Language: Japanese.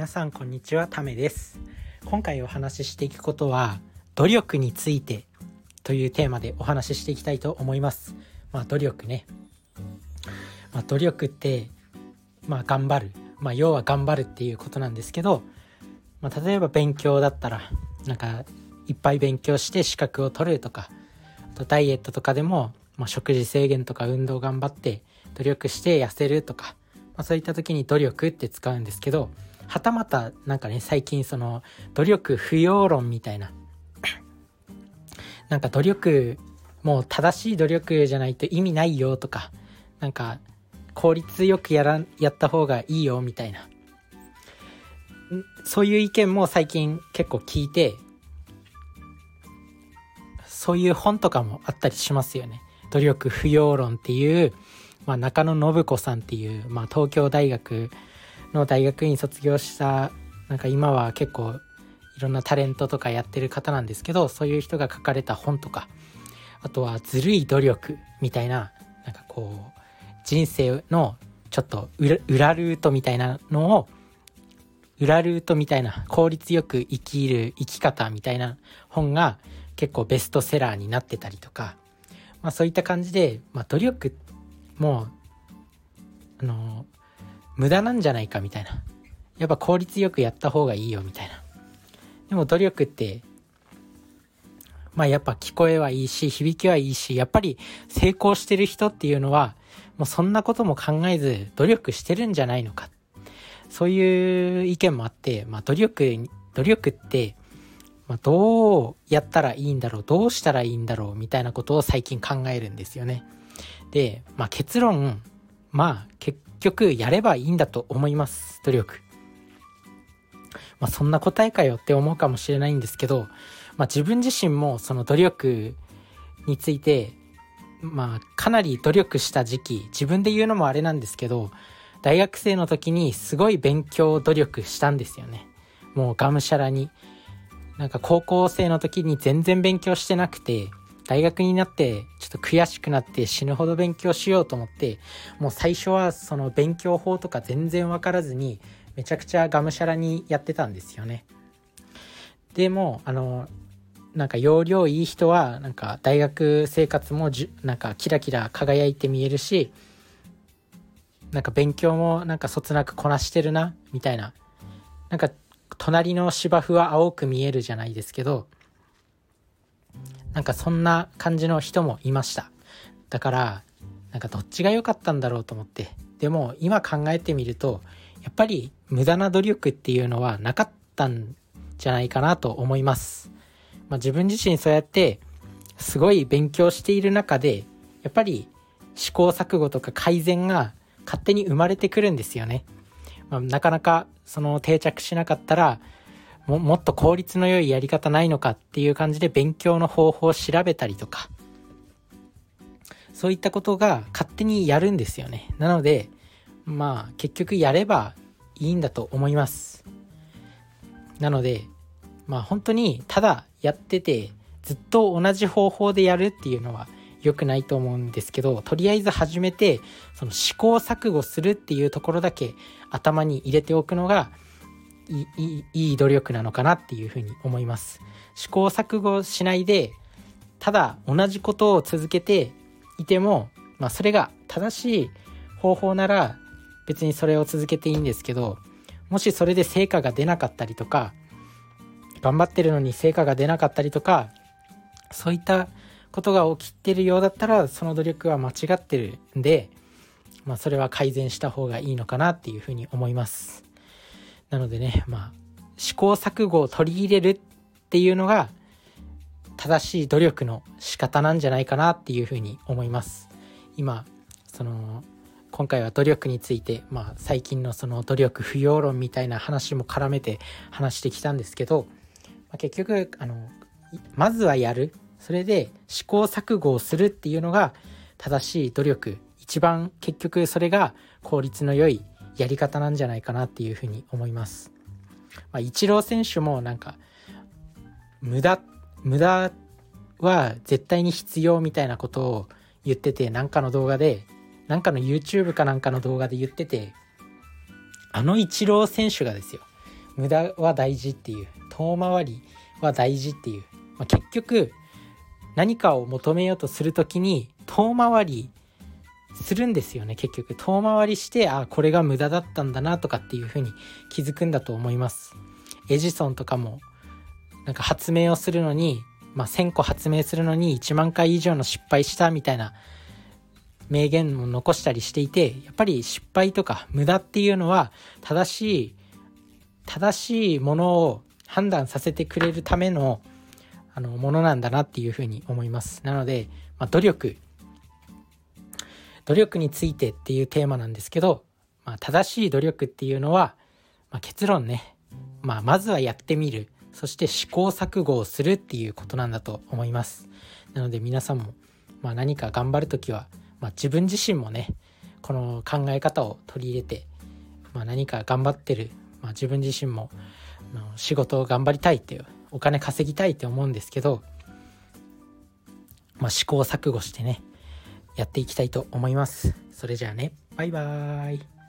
皆さんこんにちはためです。今回お話ししていくことは努力についてというテーマでお話ししていきたいと思います。まあ努力ね。まあ、努力ってまあ頑張る。まあ要は頑張るっていうことなんですけどまあ例えば勉強だったらなんかいっぱい勉強して資格を取るとかあとダイエットとかでも、まあ、食事制限とか運動頑張って努力して痩せるとか、まあ、そういった時に努力って使うんですけどはたまたなんかね最近その努力不要論みたいななんか努力もう正しい努力じゃないと意味ないよとかなんか効率よくやらやった方がいいよみたいなそういう意見も最近結構聞いてそういう本とかもあったりしますよね。努力不要論っていう、まあ、中野信子さんっていう、まあ、東京大学の大学院卒業したなんか今は結構いろんなタレントとかやってる方なんですけどそういう人が書かれた本とかあとはずるい努力みたいななんかこう人生のちょっと裏ルートみたいなのを裏ルートみたいな効率よく生きる生き方みたいな本が結構ベストセラーになってたりとか、まあ、そういった感じで、まあ、努力もあの無駄なんじゃないかみたいな。やっぱ効率よくやった方がいいよみたいな。でも努力って、まあやっぱ聞こえはいいし、響きはいいし、やっぱり成功してる人っていうのは、もうそんなことも考えず努力してるんじゃないのか。そういう意見もあって、まあ努力、努力って、まあ、どうやったらいいんだろう、どうしたらいいんだろうみたいなことを最近考えるんですよね。で、まあ結論、まあ結局やればいいんだと思います。努力。まあそんな答えかよって思うかもしれないんですけど、まあ自分自身もその努力について、まあかなり努力した時期、自分で言うのもあれなんですけど、大学生の時にすごい勉強努力したんですよね。もうがむしゃらに。なんか高校生の時に全然勉強してなくて、大学になってょっと悔しくなって死ぬほど勉強しようと思ってもう最初はその勉強法とか全然分からずにめちゃくちゃがむしゃらにやってたんですよね。でもあのなんか容量いい人はなんか大学生活もじなんかキラキラ輝いて見えるしなんか勉強もなんかそつなくこなしてるなみたいな。なんか隣の芝生は青く見えるじゃないですけどなんかそんな感じの人もいました。だからなんかどっちが良かったんだろうと思って。でも今考えてみるとやっぱり無駄な努力っていうのはなかったんじゃないかなと思います、まあ、自分自身そうやってすごい勉強している中でやっぱり試行錯誤とか改善が勝手に生まれてくるんですよね、まあ、なかなかその定着しなかったらももっと効率の良いやり方ないのかっていう感じで勉強の方法を調べたりとか。そういったことが勝手にやるんですよね。なのでまあ結局やればいいんだと思います。なのでまあ本当にただやっててずっと同じ方法でやるっていうのは良くないと思うんですけどとりあえず始めてその試行錯誤するっていうところだけ頭に入れておくのがいいいい努力なのかなっていうふうに思います試行錯誤しないでただ同じことを続けていても、まあ、それが正しい方法なら別にそれを続けていいんですけどもしそれで成果が出なかったりとか頑張ってるのに成果が出なかったりとかそういったことが起きてるようだったらその努力は間違ってるんで、まあ、それは改善した方がいいのかなっていうふうに思います。なのでね、まあ、試行錯誤を取り入れるっていうのが正しい努力の仕方なんじゃないかなっていうふうに思います。今、その、今回は努力について、まあ、最近のその努力不要論みたいな話も絡めて話してきたんですけど、まあ、結局、あの、まずはやる。それで試行錯誤をするっていうのが正しい努力。一番結局それが効率の良いやり方なんじゃないかなっていうふうに思います。まあ、イチロー選手もなんか無駄無駄は絶対に必要みたいなことを言っててなんかの動画でなんかの YouTube かなんかの動画で言っててあのイチロー選手がですよ無駄は大事っていう遠回りは大事っていう、まあ、結局何かを求めようとする時に遠回りするんですよね結局。遠回りしてあこれが無駄だったんだなとかっていう風に気づくんだと思います。エジソンとかもなんか発明をするのに、まあ、1000個発明するのに1万回以上の失敗したみたいな名言も残したりしていてやっぱり失敗とか無駄っていうのは正しい正しいものを判断させてくれるためのあのものなんだなっていうふうに思います。なので、まあ、努力努力についてっていうテーマなんですけど、まあ、正しい努力っていうのは、まあ、結論ね、まあ、まずはやってみる。そして試行錯誤をするっていうことなんだと思います。なので皆さんも、まあ、何か頑張る時はまあ、自分自身もねこの考え方を取り入れて、まあ、何か頑張ってる、まあ、自分自身も仕事を頑張りたいっていうお金稼ぎたいって思うんですけど、まあ、試行錯誤してねやっていきたいと思います。それじゃあねバイバーイ